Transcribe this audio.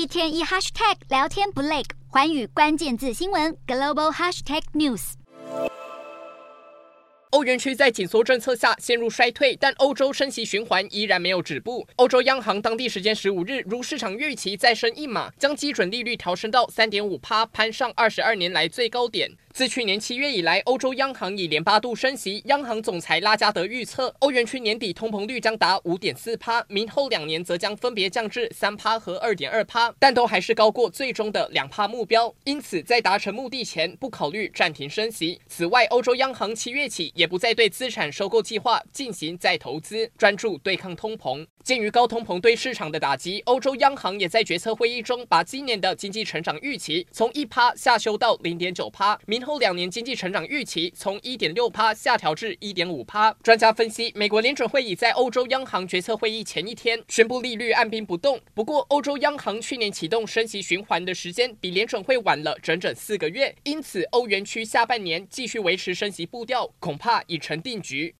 一天一 hashtag 聊天不累，环宇关键字新闻 global hashtag news。欧元区在紧缩政策下陷入衰退，但欧洲升息循环依然没有止步。欧洲央行当地时间十五日，如市场预期，再升一码，将基准利率调升到三点五趴，攀上二十二年来最高点。自去年七月以来，欧洲央行已连八度升息。央行总裁拉加德预测，欧元区年底通膨率将达五点四趴，明后两年则将分别降至三趴和二点二趴，但都还是高过最终的两趴目标。因此，在达成目的前，不考虑暂停升息。此外，欧洲央行七月起也不再对资产收购计划进行再投资，专注对抗通膨。鉴于高通膨对市场的打击，欧洲央行也在决策会议中把今年的经济成长预期从一趴下修到零点九趴，明后两年经济成长预期从一点六趴下调至一点五趴。专家分析，美国联准会已在欧洲央行决策会议前一天宣布利率按兵不动。不过，欧洲央行去年启动升息循环的时间比联准会晚了整整四个月，因此欧元区下半年继续维持升息步调，恐怕已成定局。